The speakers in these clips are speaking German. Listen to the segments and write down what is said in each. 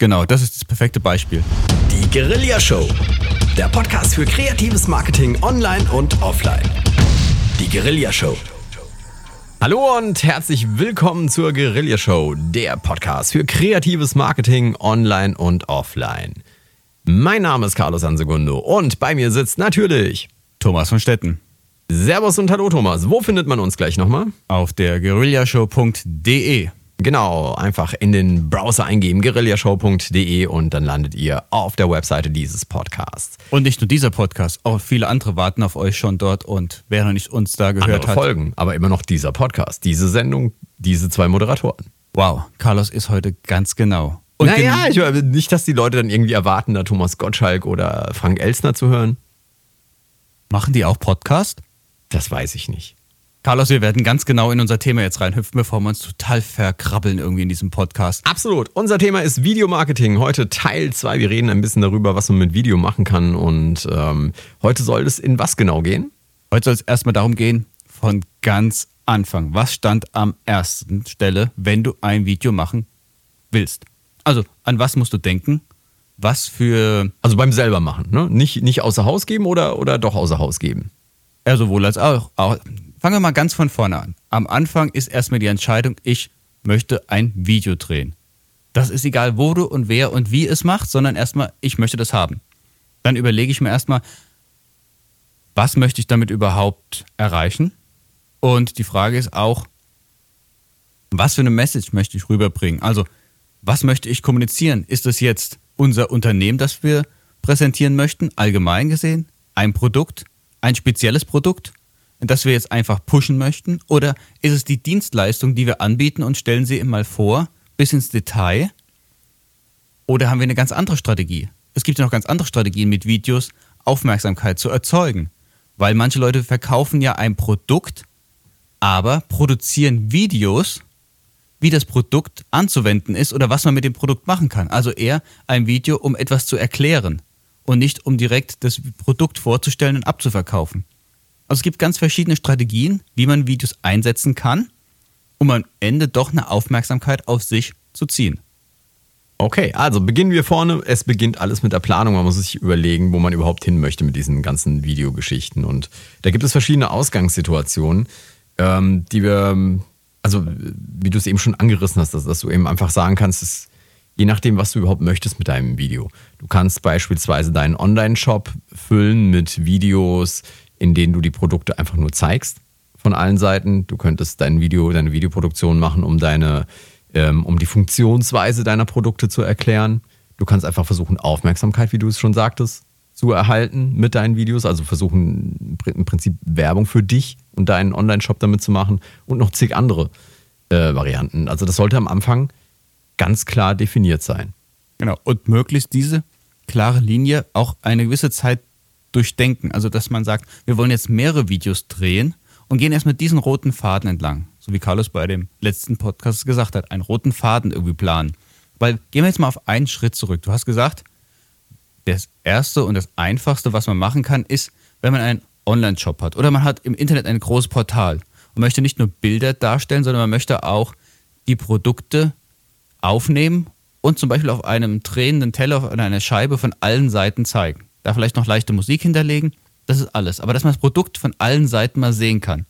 Genau, das ist das perfekte Beispiel. Die Guerilla Show. Der Podcast für kreatives Marketing online und offline. Die Guerilla Show. Hallo und herzlich willkommen zur Guerilla Show, der Podcast für kreatives Marketing online und offline. Mein Name ist Carlos Ansegundo und bei mir sitzt natürlich Thomas von Stetten. Servus und hallo Thomas. Wo findet man uns gleich nochmal? Auf der guerillashow.de. Genau, einfach in den Browser eingeben, guerillashow.de und dann landet ihr auf der Webseite dieses Podcasts. Und nicht nur dieser Podcast, auch viele andere warten auf euch schon dort und wer noch nicht uns da gehört Andere hat. Folgen, aber immer noch dieser Podcast, diese Sendung, diese zwei Moderatoren. Wow, Carlos ist heute ganz genau. Und naja, ich, nicht, dass die Leute dann irgendwie erwarten, da Thomas Gottschalk oder Frank Elsner zu hören. machen die auch Podcast? Das weiß ich nicht. Carlos, wir werden ganz genau in unser Thema jetzt reinhüpfen, bevor wir uns total verkrabbeln irgendwie in diesem Podcast. Absolut. Unser Thema ist Videomarketing. Heute Teil 2. Wir reden ein bisschen darüber, was man mit Video machen kann. Und ähm, heute soll es in was genau gehen? Heute soll es erstmal darum gehen, von ganz Anfang. Was stand am ersten Stelle, wenn du ein Video machen willst? Also, an was musst du denken? Was für, Also beim selber machen, ne? Nicht, nicht außer Haus geben oder, oder doch außer Haus geben? ja, sowohl als auch, auch. Fangen wir mal ganz von vorne an. Am Anfang ist erstmal die Entscheidung, ich möchte ein Video drehen. Das ist egal, wo du und wer und wie es macht, sondern erstmal, ich möchte das haben. Dann überlege ich mir erstmal, was möchte ich damit überhaupt erreichen? Und die Frage ist auch, was für eine Message möchte ich rüberbringen? Also, was möchte ich kommunizieren? Ist es jetzt unser Unternehmen, das wir präsentieren möchten, allgemein gesehen? Ein Produkt? Ein spezielles Produkt, das wir jetzt einfach pushen möchten? Oder ist es die Dienstleistung, die wir anbieten und stellen sie mal vor, bis ins Detail? Oder haben wir eine ganz andere Strategie? Es gibt ja noch ganz andere Strategien mit Videos, Aufmerksamkeit zu erzeugen. Weil manche Leute verkaufen ja ein Produkt, aber produzieren Videos, wie das Produkt anzuwenden ist oder was man mit dem Produkt machen kann. Also eher ein Video, um etwas zu erklären und nicht um direkt das Produkt vorzustellen und abzuverkaufen. Also es gibt ganz verschiedene Strategien, wie man Videos einsetzen kann, um am Ende doch eine Aufmerksamkeit auf sich zu ziehen. Okay, also beginnen wir vorne. Es beginnt alles mit der Planung. Man muss sich überlegen, wo man überhaupt hin möchte mit diesen ganzen Videogeschichten. Und da gibt es verschiedene Ausgangssituationen, ähm, die wir, also wie du es eben schon angerissen hast, dass, dass du eben einfach sagen kannst, es, je nachdem, was du überhaupt möchtest mit deinem Video. Du kannst beispielsweise deinen Online-Shop füllen mit Videos, in denen du die Produkte einfach nur zeigst von allen Seiten. Du könntest dein Video, deine Videoproduktion machen, um deine ähm, um die Funktionsweise deiner Produkte zu erklären. Du kannst einfach versuchen, Aufmerksamkeit, wie du es schon sagtest, zu erhalten mit deinen Videos. Also versuchen, im Prinzip Werbung für dich und deinen Online-Shop damit zu machen und noch zig andere äh, Varianten. Also das sollte am Anfang ganz klar definiert sein. Genau. Und möglichst diese klare Linie auch eine gewisse Zeit durchdenken. Also, dass man sagt, wir wollen jetzt mehrere Videos drehen und gehen erstmal diesen roten Faden entlang. So wie Carlos bei dem letzten Podcast gesagt hat, einen roten Faden irgendwie planen. Weil, gehen wir jetzt mal auf einen Schritt zurück. Du hast gesagt, das erste und das einfachste, was man machen kann, ist, wenn man einen Online-Shop hat oder man hat im Internet ein großes Portal und möchte nicht nur Bilder darstellen, sondern man möchte auch die Produkte aufnehmen und zum Beispiel auf einem drehenden Teller auf einer Scheibe von allen Seiten zeigen. Da vielleicht noch leichte Musik hinterlegen, das ist alles. Aber dass man das Produkt von allen Seiten mal sehen kann.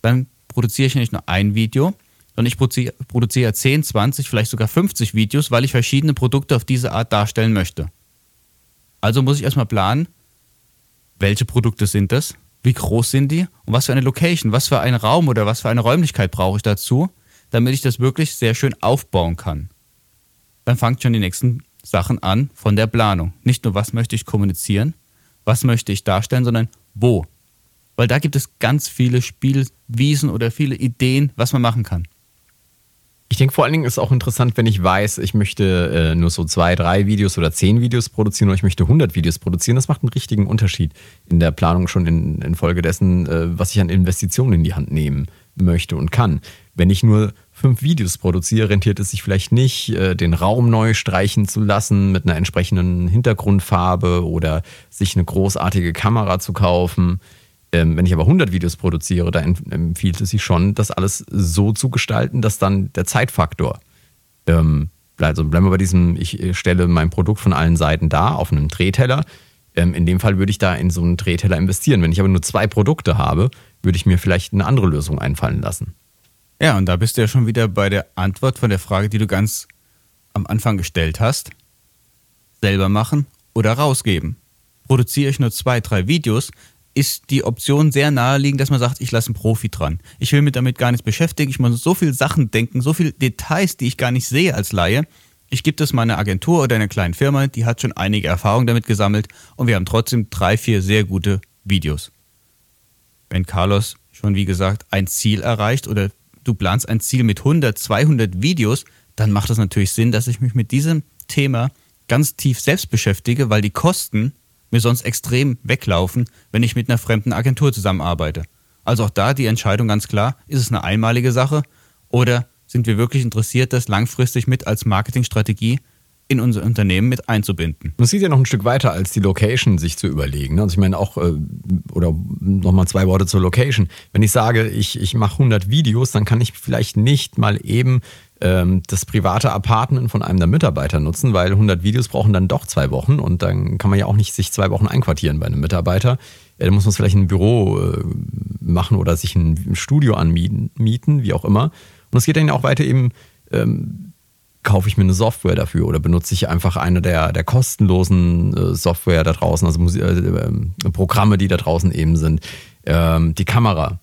Dann produziere ich nicht nur ein Video, sondern ich produziere, produziere 10, 20, vielleicht sogar 50 Videos, weil ich verschiedene Produkte auf diese Art darstellen möchte. Also muss ich erstmal planen, welche Produkte sind das, wie groß sind die und was für eine Location, was für einen Raum oder was für eine Räumlichkeit brauche ich dazu, damit ich das wirklich sehr schön aufbauen kann. Dann fangt schon die nächsten Sachen an von der Planung. Nicht nur, was möchte ich kommunizieren, was möchte ich darstellen, sondern wo. Weil da gibt es ganz viele Spielwiesen oder viele Ideen, was man machen kann. Ich denke, vor allen Dingen ist auch interessant, wenn ich weiß, ich möchte äh, nur so zwei, drei Videos oder zehn Videos produzieren oder ich möchte 100 Videos produzieren. Das macht einen richtigen Unterschied in der Planung schon in, in dessen, äh, was ich an Investitionen in die Hand nehmen möchte und kann. Wenn ich nur fünf Videos produziere, rentiert es sich vielleicht nicht, äh, den Raum neu streichen zu lassen mit einer entsprechenden Hintergrundfarbe oder sich eine großartige Kamera zu kaufen. Ähm, wenn ich aber 100 Videos produziere, da empfiehlt es sich schon, das alles so zu gestalten, dass dann der Zeitfaktor ähm, also bleiben wir bei diesem, ich stelle mein Produkt von allen Seiten dar auf einem Drehteller. Ähm, in dem Fall würde ich da in so einen Drehteller investieren. Wenn ich aber nur zwei Produkte habe, würde ich mir vielleicht eine andere Lösung einfallen lassen. Ja, und da bist du ja schon wieder bei der Antwort von der Frage, die du ganz am Anfang gestellt hast. Selber machen oder rausgeben. Produziere ich nur zwei, drei Videos, ist die Option sehr naheliegend, dass man sagt, ich lasse einen Profi dran. Ich will mich damit gar nicht beschäftigen, ich muss so viele Sachen denken, so viele Details, die ich gar nicht sehe als Laie. Ich gebe das meiner Agentur oder einer kleinen Firma, die hat schon einige Erfahrungen damit gesammelt und wir haben trotzdem drei, vier sehr gute Videos. Wenn Carlos schon, wie gesagt, ein Ziel erreicht oder du planst ein Ziel mit 100, 200 Videos, dann macht es natürlich Sinn, dass ich mich mit diesem Thema ganz tief selbst beschäftige, weil die Kosten mir sonst extrem weglaufen, wenn ich mit einer fremden Agentur zusammenarbeite. Also auch da die Entscheidung ganz klar, ist es eine einmalige Sache oder sind wir wirklich interessiert, das langfristig mit als Marketingstrategie in unser Unternehmen mit einzubinden. Es geht ja noch ein Stück weiter, als die Location sich zu überlegen. Ne? Also ich meine auch, äh, oder nochmal zwei Worte zur Location. Wenn ich sage, ich, ich mache 100 Videos, dann kann ich vielleicht nicht mal eben ähm, das private Apartment von einem der Mitarbeiter nutzen, weil 100 Videos brauchen dann doch zwei Wochen und dann kann man ja auch nicht sich zwei Wochen einquartieren bei einem Mitarbeiter. Ja, dann muss man es vielleicht in ein Büro äh, machen oder sich ein Studio anmieten, mieten, wie auch immer. Und es geht dann ja auch weiter eben, ähm, kaufe ich mir eine Software dafür oder benutze ich einfach eine der, der kostenlosen äh, Software da draußen, also Musi äh, äh, Programme, die da draußen eben sind. Ähm, die Kamera,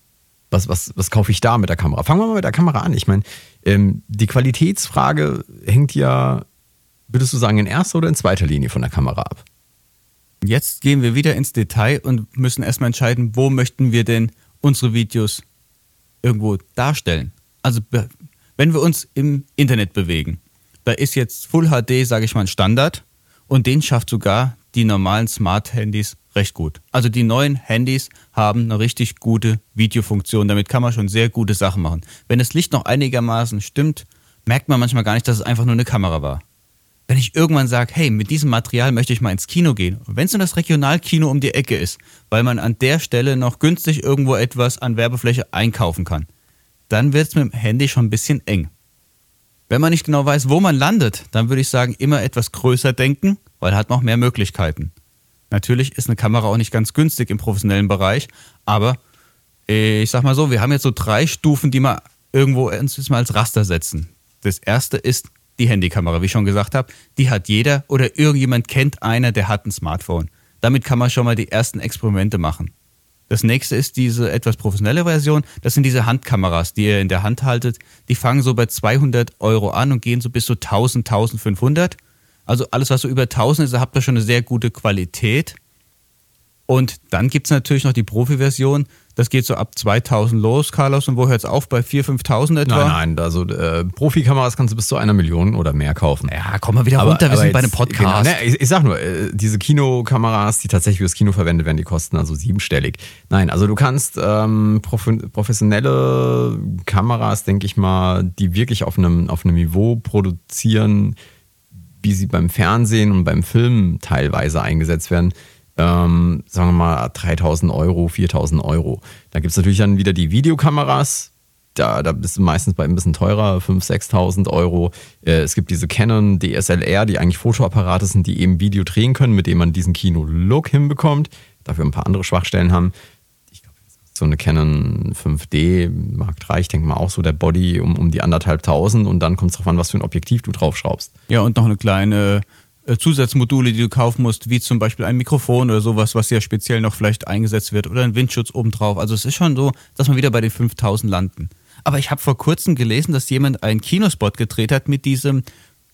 was, was, was kaufe ich da mit der Kamera? Fangen wir mal mit der Kamera an. Ich meine, ähm, die Qualitätsfrage hängt ja, würdest du sagen, in erster oder in zweiter Linie von der Kamera ab? Jetzt gehen wir wieder ins Detail und müssen erstmal entscheiden, wo möchten wir denn unsere Videos irgendwo darstellen. Also wenn wir uns im Internet bewegen, da ist jetzt Full HD, sage ich mal, ein Standard und den schafft sogar die normalen Smart-Handys recht gut. Also die neuen Handys haben eine richtig gute Videofunktion. Damit kann man schon sehr gute Sachen machen. Wenn das Licht noch einigermaßen stimmt, merkt man manchmal gar nicht, dass es einfach nur eine Kamera war. Wenn ich irgendwann sage, hey, mit diesem Material möchte ich mal ins Kino gehen, wenn es nur das Regionalkino um die Ecke ist, weil man an der Stelle noch günstig irgendwo etwas an Werbefläche einkaufen kann, dann wird es mit dem Handy schon ein bisschen eng. Wenn man nicht genau weiß, wo man landet, dann würde ich sagen, immer etwas größer denken, weil hat noch mehr Möglichkeiten. Natürlich ist eine Kamera auch nicht ganz günstig im professionellen Bereich, aber ich sag mal so, wir haben jetzt so drei Stufen, die wir irgendwo jetzt mal als Raster setzen. Das erste ist die Handykamera, wie ich schon gesagt habe. Die hat jeder oder irgendjemand kennt einer, der hat ein Smartphone. Damit kann man schon mal die ersten Experimente machen. Das nächste ist diese etwas professionelle Version. Das sind diese Handkameras, die ihr in der Hand haltet. Die fangen so bei 200 Euro an und gehen so bis zu 1000, 1500. Also alles, was so über 1000 ist, habt ihr schon eine sehr gute Qualität. Und dann gibt es natürlich noch die Profi-Version. Das geht so ab 2000 los, Carlos. Und wo hört es auf? Bei 4.000, 5.000 etwa? Nein, nein. Also äh, Profikameras kannst du bis zu einer Million oder mehr kaufen. Ja, komm mal wieder aber, runter. Wir sind jetzt, bei einem Podcast. Genau, ne, ich, ich, sag nur, äh, diese Kinokameras, die tatsächlich fürs Kino verwendet werden, die kosten also siebenstellig. Nein, also du kannst ähm, prof professionelle Kameras, denke ich mal, die wirklich auf einem, auf einem Niveau produzieren, wie sie beim Fernsehen und beim Film teilweise eingesetzt werden, ähm, sagen wir mal 3000 Euro, 4000 Euro. Da gibt es natürlich dann wieder die Videokameras. Da, da bist du meistens bei ein bisschen teurer, 5.000, 6.000 Euro. Äh, es gibt diese Canon DSLR, die eigentlich Fotoapparate sind, die eben Video drehen können, mit denen man diesen Kino-Look hinbekommt. Dafür ein paar andere Schwachstellen haben so eine Canon 5D Mark III, ich denke mal auch so der Body um, um die anderthalbtausend und dann kommt es darauf an, was für ein Objektiv du draufschraubst. Ja, und noch eine kleine Zusatzmodule, die du kaufen musst, wie zum Beispiel ein Mikrofon oder sowas, was ja speziell noch vielleicht eingesetzt wird oder ein Windschutz obendrauf. Also es ist schon so, dass wir wieder bei den 5000 landen. Aber ich habe vor kurzem gelesen, dass jemand einen Kinospot gedreht hat mit diesem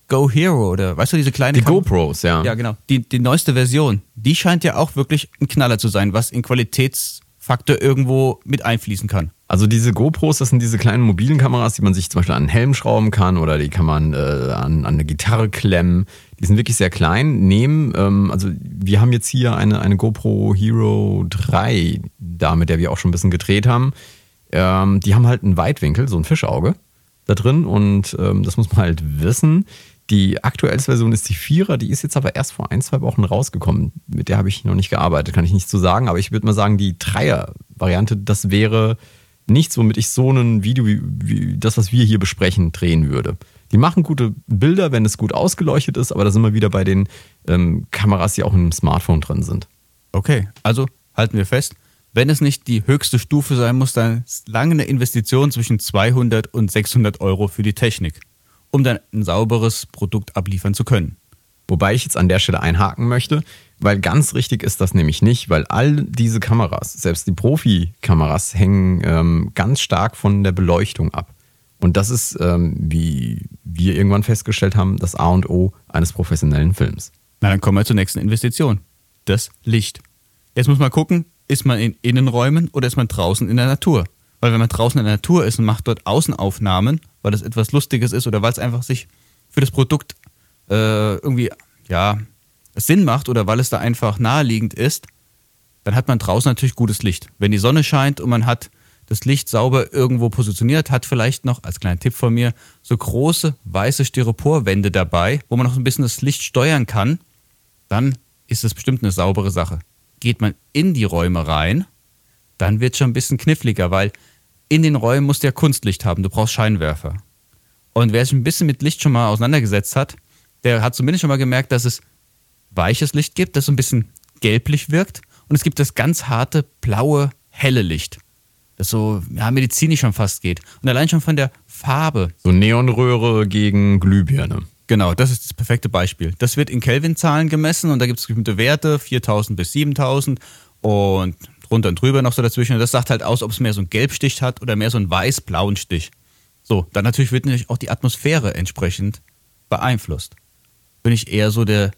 Go Hero oder weißt du, diese kleine Die Kam GoPros, ja. Ja, genau. Die, die neueste Version, die scheint ja auch wirklich ein Knaller zu sein, was in Qualitäts Faktor irgendwo mit einfließen kann. Also diese GoPros, das sind diese kleinen mobilen Kameras, die man sich zum Beispiel an einen Helm schrauben kann oder die kann man äh, an, an, eine Gitarre klemmen. Die sind wirklich sehr klein. Nehmen, ähm, also wir haben jetzt hier eine, eine GoPro Hero 3, da mit der wir auch schon ein bisschen gedreht haben. Ähm, die haben halt einen Weitwinkel, so ein Fischauge da drin und ähm, das muss man halt wissen. Die aktuellste Version ist die Vierer, die ist jetzt aber erst vor ein, zwei Wochen rausgekommen. Mit der habe ich noch nicht gearbeitet, kann ich nicht so sagen. Aber ich würde mal sagen, die Dreier-Variante, das wäre nichts, womit ich so ein Video wie, wie, das, was wir hier besprechen, drehen würde. Die machen gute Bilder, wenn es gut ausgeleuchtet ist, aber da sind wir wieder bei den ähm, Kameras, die auch im Smartphone drin sind. Okay, also halten wir fest, wenn es nicht die höchste Stufe sein muss, dann ist lange eine Investition zwischen 200 und 600 Euro für die Technik, um dann ein sauberes Produkt abliefern zu können. Wobei ich jetzt an der Stelle einhaken möchte, weil ganz richtig ist das nämlich nicht, weil all diese Kameras, selbst die Profi-Kameras, hängen ähm, ganz stark von der Beleuchtung ab. Und das ist, ähm, wie wir irgendwann festgestellt haben, das A und O eines professionellen Films. Na, dann kommen wir zur nächsten Investition. Das Licht. Jetzt muss man gucken, ist man in Innenräumen oder ist man draußen in der Natur? Weil wenn man draußen in der Natur ist und macht dort Außenaufnahmen, weil das etwas Lustiges ist oder weil es einfach sich für das Produkt äh, irgendwie, ja, Sinn macht oder weil es da einfach naheliegend ist, dann hat man draußen natürlich gutes Licht. Wenn die Sonne scheint und man hat das Licht sauber irgendwo positioniert, hat vielleicht noch, als kleiner Tipp von mir, so große weiße Styroporwände dabei, wo man noch ein bisschen das Licht steuern kann, dann ist das bestimmt eine saubere Sache. Geht man in die Räume rein, dann wird es schon ein bisschen kniffliger, weil in den Räumen musst du ja Kunstlicht haben, du brauchst Scheinwerfer. Und wer sich ein bisschen mit Licht schon mal auseinandergesetzt hat, der hat zumindest schon mal gemerkt, dass es weiches Licht gibt, das so ein bisschen gelblich wirkt. Und es gibt das ganz harte, blaue, helle Licht. Das so ja, medizinisch schon fast geht. Und allein schon von der Farbe. So Neonröhre gegen Glühbirne. Genau, das ist das perfekte Beispiel. Das wird in Kelvin-Zahlen gemessen und da gibt es bestimmte Werte, 4000 bis 7000 und drunter und drüber noch so dazwischen. Und das sagt halt aus, ob es mehr so einen Gelbstich hat oder mehr so einen weiß-blauen Stich. So, dann natürlich wird natürlich auch die Atmosphäre entsprechend beeinflusst. Bin ich eher so der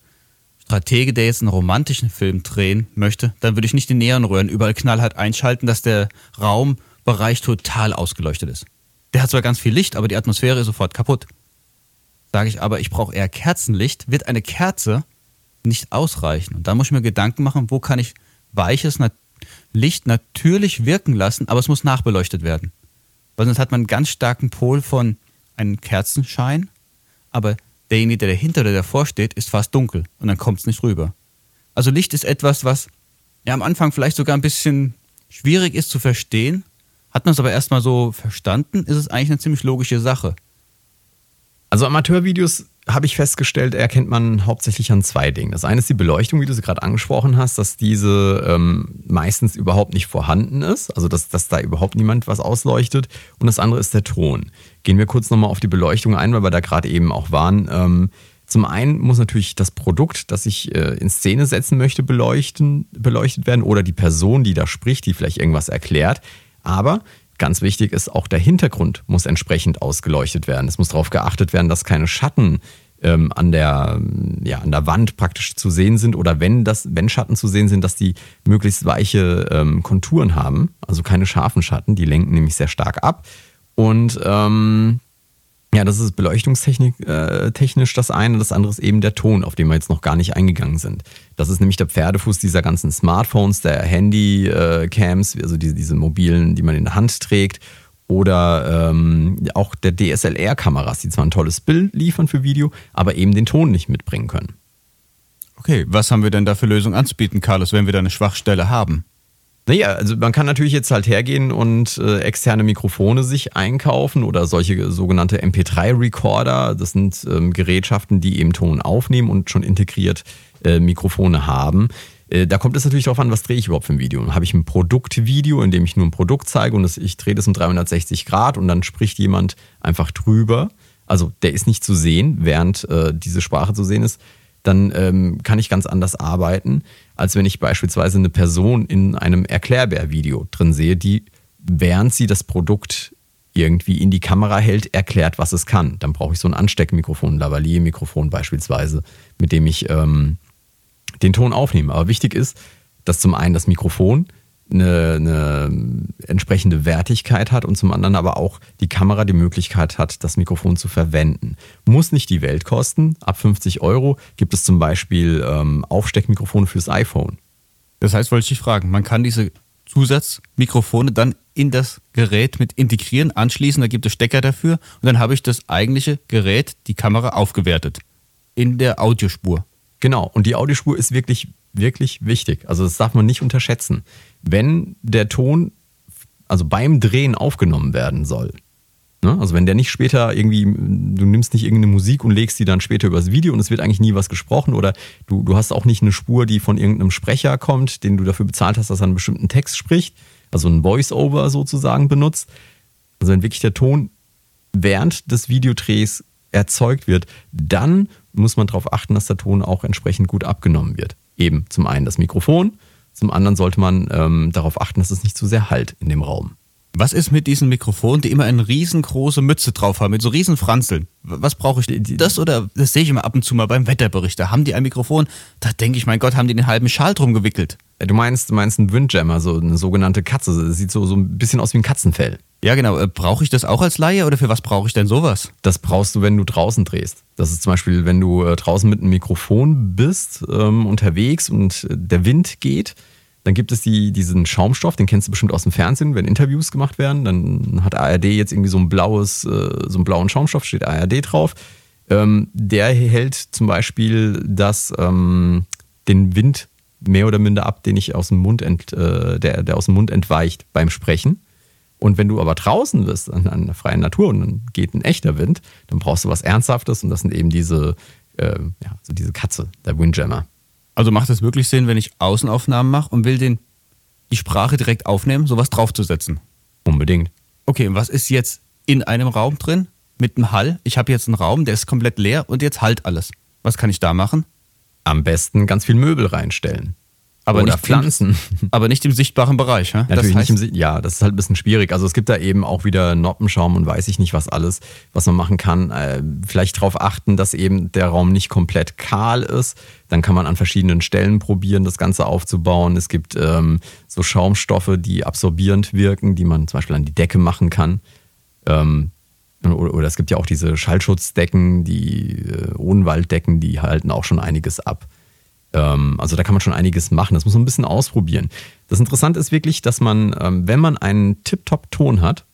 Stratege, der jetzt einen romantischen Film drehen möchte, dann würde ich nicht die Neonröhren überall knallhart einschalten, dass der Raumbereich total ausgeleuchtet ist. Der hat zwar ganz viel Licht, aber die Atmosphäre ist sofort kaputt. Sage ich aber, ich brauche eher Kerzenlicht, wird eine Kerze nicht ausreichen. Und da muss ich mir Gedanken machen, wo kann ich weiches Licht natürlich wirken lassen, aber es muss nachbeleuchtet werden. Weil sonst hat man einen ganz starken Pol von einem Kerzenschein, aber derjenige, der dahinter oder davor steht, ist fast dunkel und dann kommt es nicht rüber. Also Licht ist etwas, was ja am Anfang vielleicht sogar ein bisschen schwierig ist zu verstehen. Hat man es aber erstmal so verstanden, ist es eigentlich eine ziemlich logische Sache. Also Amateurvideos habe ich festgestellt, erkennt man hauptsächlich an zwei Dingen. Das eine ist die Beleuchtung, wie du sie gerade angesprochen hast, dass diese ähm, meistens überhaupt nicht vorhanden ist, also dass, dass da überhaupt niemand was ausleuchtet. Und das andere ist der Ton. Gehen wir kurz nochmal auf die Beleuchtung ein, weil wir da gerade eben auch waren. Ähm, zum einen muss natürlich das Produkt, das ich äh, in Szene setzen möchte, beleuchten, beleuchtet werden oder die Person, die da spricht, die vielleicht irgendwas erklärt. Aber Ganz wichtig ist auch der Hintergrund muss entsprechend ausgeleuchtet werden. Es muss darauf geachtet werden, dass keine Schatten ähm, an, der, ja, an der Wand praktisch zu sehen sind oder wenn, das, wenn Schatten zu sehen sind, dass die möglichst weiche ähm, Konturen haben, also keine scharfen Schatten, die lenken nämlich sehr stark ab. Und ähm, ja, das ist beleuchtungstechnisch äh, das eine, das andere ist eben der Ton, auf den wir jetzt noch gar nicht eingegangen sind. Das ist nämlich der Pferdefuß dieser ganzen Smartphones, der Handycams, äh, also diese, diese mobilen, die man in der Hand trägt oder ähm, auch der DSLR-Kameras, die zwar ein tolles Bild liefern für Video, aber eben den Ton nicht mitbringen können. Okay, was haben wir denn da für Lösungen anzubieten, Carlos, wenn wir da eine Schwachstelle haben? Naja, also man kann natürlich jetzt halt hergehen und äh, externe Mikrofone sich einkaufen oder solche sogenannte MP3-Recorder. Das sind ähm, Gerätschaften, die eben Ton aufnehmen und schon integriert äh, Mikrofone haben. Äh, da kommt es natürlich darauf an, was drehe ich überhaupt für ein Video. Habe ich ein Produktvideo, in dem ich nur ein Produkt zeige und ich drehe das um 360 Grad und dann spricht jemand einfach drüber. Also der ist nicht zu sehen, während äh, diese Sprache zu sehen ist dann ähm, kann ich ganz anders arbeiten, als wenn ich beispielsweise eine Person in einem Erklärbär-Video drin sehe, die, während sie das Produkt irgendwie in die Kamera hält, erklärt, was es kann. Dann brauche ich so ein Ansteckmikrofon, ein Lavalier-Mikrofon beispielsweise, mit dem ich ähm, den Ton aufnehme. Aber wichtig ist, dass zum einen das Mikrofon eine, eine entsprechende Wertigkeit hat und zum anderen aber auch die Kamera die Möglichkeit hat, das Mikrofon zu verwenden. Muss nicht die Welt kosten. Ab 50 Euro gibt es zum Beispiel ähm, Aufsteckmikrofone fürs iPhone. Das heißt, wollte ich dich fragen, man kann diese Zusatzmikrofone dann in das Gerät mit integrieren, anschließen, da gibt es Stecker dafür und dann habe ich das eigentliche Gerät, die Kamera, aufgewertet in der Audiospur. Genau, und die Audiospur ist wirklich, wirklich wichtig. Also das darf man nicht unterschätzen wenn der Ton also beim Drehen aufgenommen werden soll, Ne? Also wenn der nicht später irgendwie, du nimmst nicht irgendeine Musik und legst die dann später übers Video und es wird eigentlich nie was gesprochen oder du, du hast auch nicht eine Spur, die von irgendeinem Sprecher kommt, den du dafür bezahlt hast, dass er einen bestimmten Text spricht, also ein Voice-Over sozusagen benutzt. Also wenn wirklich der Ton während des Videodrehs erzeugt wird, dann muss man darauf achten, dass der Ton auch entsprechend gut abgenommen wird. Eben zum einen das Mikrofon, zum anderen sollte man ähm, darauf achten, dass es nicht zu sehr halt in dem Raum. Was ist mit diesen Mikrofonen, die immer eine riesengroße Mütze drauf haben, mit so riesen Franzeln? Was brauche ich? Das oder das sehe ich immer ab und zu mal beim Wetterbericht. Da haben die ein Mikrofon, da denke ich, mein Gott, haben die den halben Schal drum gewickelt. Du meinst, du meinst einen Windjammer, so eine sogenannte Katze. Das sieht so, so ein bisschen aus wie ein Katzenfell. Ja, genau. Äh, brauche ich das auch als Laie oder für was brauche ich denn sowas? Das brauchst du, wenn du draußen drehst. Das ist zum Beispiel, wenn du äh, draußen mit einem Mikrofon bist, ähm, unterwegs und äh, der Wind geht dann gibt es die, diesen Schaumstoff, den kennst du bestimmt aus dem Fernsehen, wenn Interviews gemacht werden. Dann hat ARD jetzt irgendwie so ein blaues, äh, so einen blauen Schaumstoff, steht ARD drauf. Ähm, der hält zum Beispiel das, ähm, den Wind mehr oder minder ab, den ich aus dem Mund ent, äh, der, der aus dem Mund entweicht beim Sprechen. Und wenn du aber draußen bist, an, an der freien Natur und dann geht ein echter Wind, dann brauchst du was Ernsthaftes und das sind eben diese, äh, ja, so diese Katze, der Windjammer. Also macht es wirklich Sinn, wenn ich Außenaufnahmen mache und will den, die Sprache direkt aufnehmen, sowas draufzusetzen? Unbedingt. Okay, und was ist jetzt in einem Raum drin mit einem Hall? Ich habe jetzt einen Raum, der ist komplett leer und jetzt halt alles. Was kann ich da machen? Am besten ganz viel Möbel reinstellen. Aber Oder nicht Pflanzen. Im, aber nicht im sichtbaren Bereich. Ja? Natürlich das heißt, nicht im Ja, das ist halt ein bisschen schwierig. Also es gibt da eben auch wieder Noppenschaum und weiß ich nicht was alles, was man machen kann. Äh, vielleicht darauf achten, dass eben der Raum nicht komplett kahl ist. Dann kann man an verschiedenen Stellen probieren, das Ganze aufzubauen. Es gibt ähm, so Schaumstoffe, die absorbierend wirken, die man zum Beispiel an die Decke machen kann. Ähm, oder, oder, es gibt ja auch diese Schallschutzdecken, die äh, Ohnwalddecken, die halten auch schon einiges ab. Ähm, also da kann man schon einiges machen. Das muss man ein bisschen ausprobieren. Das Interessante ist wirklich, dass man, ähm, wenn man einen Tip-Top-Ton hat,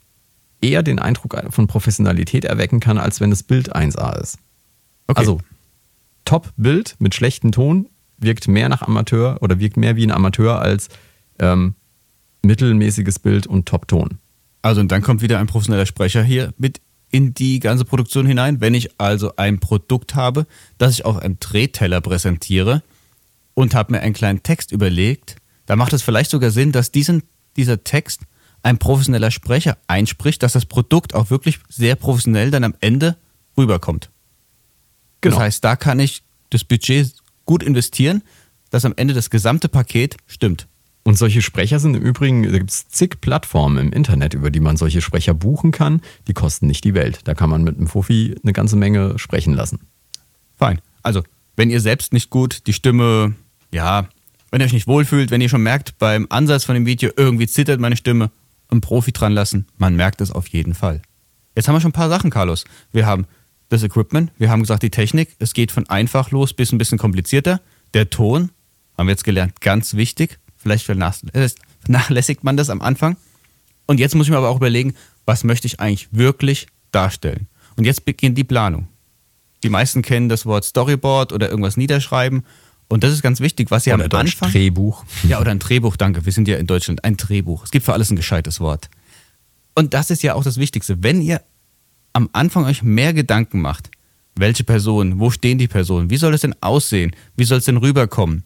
eher den Eindruck von Professionalität erwecken kann, als wenn das Bild 1A ist. Okay. Also Top-Bild mit schlechtem Ton wirkt mehr nach Amateur oder wirkt mehr wie ein Amateur als ähm, mittelmäßiges Bild und Top-Ton. Also und dann kommt wieder ein professioneller Sprecher hier mit in die ganze Produktion hinein. Wenn ich also ein Produkt habe, das ich auf einem Drehteller präsentiere, und habe mir einen kleinen Text überlegt, da macht es vielleicht sogar Sinn, dass diesen, dieser Text ein professioneller Sprecher einspricht, dass das Produkt auch wirklich sehr professionell dann am Ende rüberkommt. Genau. Das heißt, da kann ich das Budget gut investieren, dass am Ende das gesamte Paket stimmt. Und solche Sprecher sind im Übrigen, da gibt es zig Plattformen im Internet, über die man solche Sprecher buchen kann. Die kosten nicht die Welt. Da kann man mit einem Fuffi eine ganze Menge sprechen lassen. Fein. Also, wenn ihr selbst nicht gut die Stimme ja, wenn ihr euch nicht wohlfühlt, wenn ihr schon merkt, beim Ansatz von dem Video irgendwie zittert meine Stimme, einen Profi dran lassen, man merkt es auf jeden Fall. Jetzt haben wir schon ein paar Sachen, Carlos. Wir haben das Equipment, wir haben gesagt, die Technik, es geht von einfach los bis ein bisschen komplizierter. Der Ton, haben wir jetzt gelernt, ganz wichtig. Vielleicht vernachlässigt man das am Anfang. Und jetzt muss ich mir aber auch überlegen, was möchte ich eigentlich wirklich darstellen? Und jetzt beginnt die Planung. Die meisten kennen das Wort Storyboard oder irgendwas niederschreiben und das ist ganz wichtig, was ihr oder am Anfang. Drehbuch. Ja, oder ein Drehbuch, danke. Wir sind ja in Deutschland ein Drehbuch. Es gibt für alles ein gescheites Wort. Und das ist ja auch das Wichtigste. Wenn ihr am Anfang euch mehr Gedanken macht, welche Personen, wo stehen die Personen, wie soll es denn aussehen, wie soll es denn rüberkommen,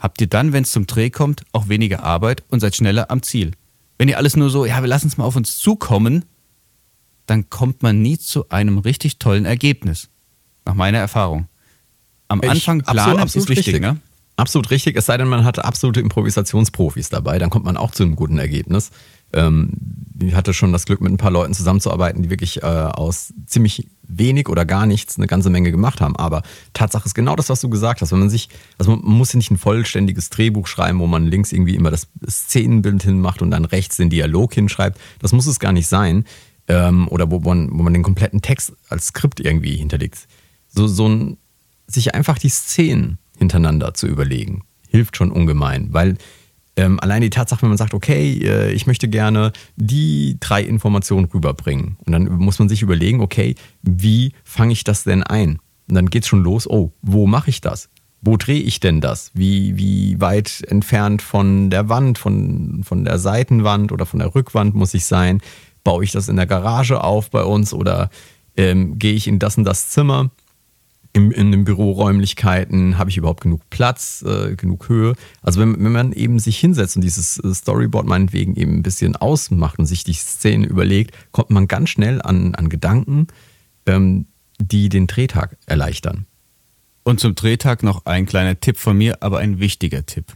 habt ihr dann, wenn es zum Dreh kommt, auch weniger Arbeit und seid schneller am Ziel. Wenn ihr alles nur so, ja, wir lassen es mal auf uns zukommen, dann kommt man nie zu einem richtig tollen Ergebnis. Nach meiner Erfahrung am Anfang ich, planen absolut, absolut ist wichtig, richtig. ne? Absolut richtig, es sei denn, man hat absolute Improvisationsprofis dabei, dann kommt man auch zu einem guten Ergebnis. Ähm, ich hatte schon das Glück, mit ein paar Leuten zusammenzuarbeiten, die wirklich äh, aus ziemlich wenig oder gar nichts eine ganze Menge gemacht haben. Aber Tatsache ist genau das, was du gesagt hast. Wenn man sich, also man muss ja nicht ein vollständiges Drehbuch schreiben, wo man links irgendwie immer das Szenenbild hinmacht und dann rechts den Dialog hinschreibt. Das muss es gar nicht sein. Ähm, oder wo man, wo man den kompletten Text als Skript irgendwie hinterlegt. So, so ein sich einfach die Szenen hintereinander zu überlegen, hilft schon ungemein, weil ähm, allein die Tatsache, wenn man sagt, okay, äh, ich möchte gerne die drei Informationen rüberbringen und dann muss man sich überlegen, okay, wie fange ich das denn ein? Und dann geht es schon los, oh, wo mache ich das? Wo drehe ich denn das? Wie, wie weit entfernt von der Wand, von, von der Seitenwand oder von der Rückwand muss ich sein? Baue ich das in der Garage auf bei uns oder ähm, gehe ich in das und das Zimmer? In, in den Büroräumlichkeiten, habe ich überhaupt genug Platz, äh, genug Höhe. Also wenn, wenn man eben sich hinsetzt und dieses äh, Storyboard meinetwegen eben ein bisschen ausmacht und sich die Szene überlegt, kommt man ganz schnell an, an Gedanken, ähm, die den Drehtag erleichtern. Und zum Drehtag noch ein kleiner Tipp von mir, aber ein wichtiger Tipp.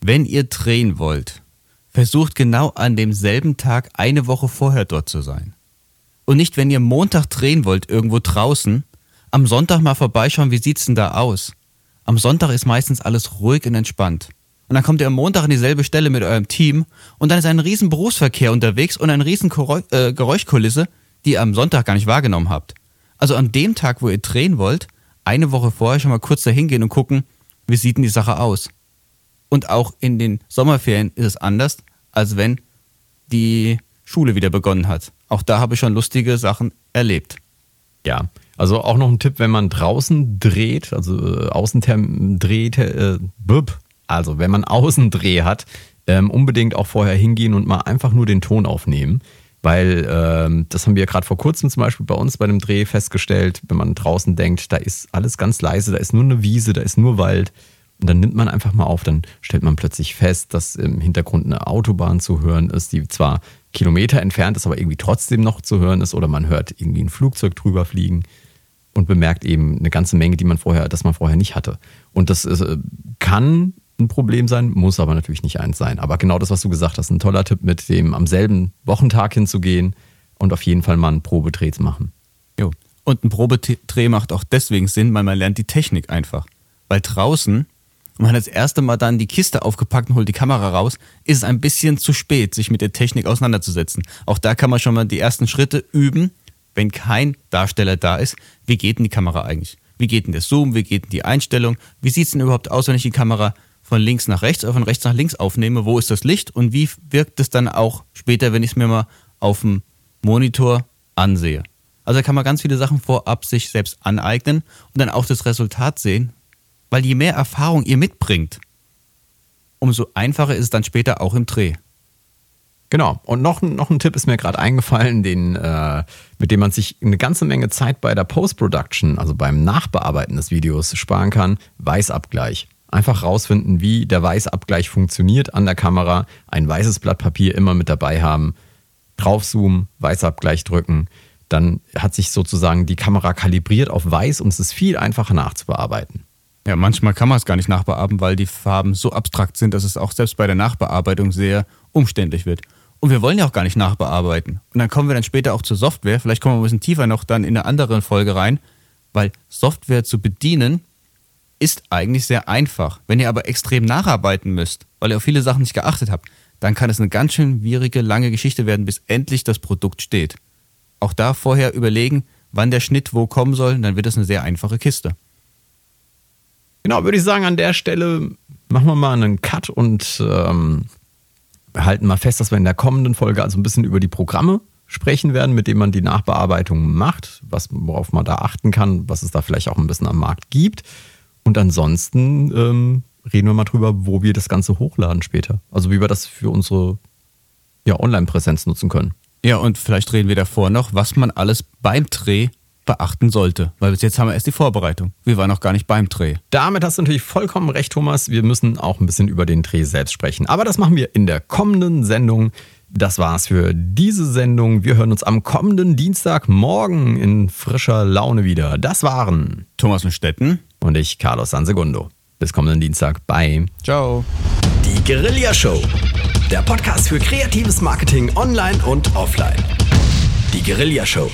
Wenn ihr drehen wollt, versucht genau an demselben Tag eine Woche vorher dort zu sein. Und nicht, wenn ihr Montag drehen wollt, irgendwo draußen, am Sonntag mal vorbeischauen, wie sieht's denn da aus? Am Sonntag ist meistens alles ruhig und entspannt. Und dann kommt ihr am Montag an dieselbe Stelle mit eurem Team und dann ist ein riesen Berufsverkehr unterwegs und eine riesen äh, Geräuschkulisse, die ihr am Sonntag gar nicht wahrgenommen habt. Also an dem Tag, wo ihr drehen wollt, eine Woche vorher schon mal kurz dahin gehen und gucken, wie sieht denn die Sache aus. Und auch in den Sommerferien ist es anders, als wenn die Schule wieder begonnen hat. Auch da habe ich schon lustige Sachen erlebt. Ja, also auch noch ein Tipp, wenn man draußen dreht, also äh, Außentherm dreht, äh, bub, also wenn man Außendreh hat, ähm, unbedingt auch vorher hingehen und mal einfach nur den Ton aufnehmen. Weil ähm, das haben wir gerade vor kurzem zum Beispiel bei uns bei dem Dreh festgestellt, wenn man draußen denkt, da ist alles ganz leise, da ist nur eine Wiese, da ist nur Wald. Und dann nimmt man einfach mal auf, dann stellt man plötzlich fest, dass im Hintergrund eine Autobahn zu hören ist, die zwar Kilometer entfernt ist, aber irgendwie trotzdem noch zu hören ist, oder man hört irgendwie ein Flugzeug drüber fliegen und bemerkt eben eine ganze Menge, die man vorher, das man vorher nicht hatte. Und das ist, äh, kann ein Problem sein, muss aber natürlich nicht eins sein. Aber genau das, was du gesagt hast, ein toller Tipp, mit dem am selben Wochentag hinzugehen und auf jeden Fall mal einen Probedreh zu machen. Jo. Und ein Probedreh macht auch deswegen Sinn, weil man lernt die Technik einfach. Weil draußen, wenn man das erste Mal dann die Kiste aufgepackt und holt die Kamera raus, ist es ein bisschen zu spät, sich mit der Technik auseinanderzusetzen. Auch da kann man schon mal die ersten Schritte üben wenn kein Darsteller da ist, wie geht denn die Kamera eigentlich? Wie geht denn der Zoom? Wie geht denn die Einstellung? Wie sieht es denn überhaupt aus, wenn ich die Kamera von links nach rechts oder von rechts nach links aufnehme? Wo ist das Licht und wie wirkt es dann auch später, wenn ich es mir mal auf dem Monitor ansehe? Also da kann man ganz viele Sachen vorab sich selbst aneignen und dann auch das Resultat sehen, weil je mehr Erfahrung ihr mitbringt, umso einfacher ist es dann später auch im Dreh. Genau. Und noch, noch ein Tipp ist mir gerade eingefallen, den, äh, mit dem man sich eine ganze Menge Zeit bei der Post-Production, also beim Nachbearbeiten des Videos, sparen kann. Weißabgleich. Einfach rausfinden, wie der Weißabgleich funktioniert an der Kamera. Ein weißes Blatt Papier immer mit dabei haben. Draufzoomen, Weißabgleich drücken. Dann hat sich sozusagen die Kamera kalibriert auf weiß und es ist viel einfacher nachzubearbeiten. Ja, manchmal kann man es gar nicht nachbearbeiten, weil die Farben so abstrakt sind, dass es auch selbst bei der Nachbearbeitung sehr umständlich wird. Und wir wollen ja auch gar nicht nachbearbeiten. Und dann kommen wir dann später auch zur Software. Vielleicht kommen wir ein bisschen tiefer noch dann in eine andere Folge rein, weil Software zu bedienen ist eigentlich sehr einfach. Wenn ihr aber extrem nacharbeiten müsst, weil ihr auf viele Sachen nicht geachtet habt, dann kann es eine ganz schön schwierige, lange Geschichte werden, bis endlich das Produkt steht. Auch da vorher überlegen, wann der Schnitt wo kommen soll, dann wird es eine sehr einfache Kiste. Genau, würde ich sagen, an der Stelle machen wir mal einen Cut und ähm, halten mal fest, dass wir in der kommenden Folge also ein bisschen über die Programme sprechen werden, mit denen man die Nachbearbeitung macht, was, worauf man da achten kann, was es da vielleicht auch ein bisschen am Markt gibt. Und ansonsten ähm, reden wir mal drüber, wo wir das Ganze hochladen später. Also wie wir das für unsere ja, Online-Präsenz nutzen können. Ja, und vielleicht reden wir davor noch, was man alles beim Dreh beachten sollte. Weil bis jetzt haben wir erst die Vorbereitung. Wir waren noch gar nicht beim Dreh. Damit hast du natürlich vollkommen recht, Thomas. Wir müssen auch ein bisschen über den Dreh selbst sprechen. Aber das machen wir in der kommenden Sendung. Das war's für diese Sendung. Wir hören uns am kommenden Dienstagmorgen in frischer Laune wieder. Das waren Thomas und Stetten und ich, Carlos Sansegundo. Bis kommenden Dienstag. Bye. Ciao. Die Guerilla Show. Der Podcast für kreatives Marketing online und offline. Die Guerilla Show.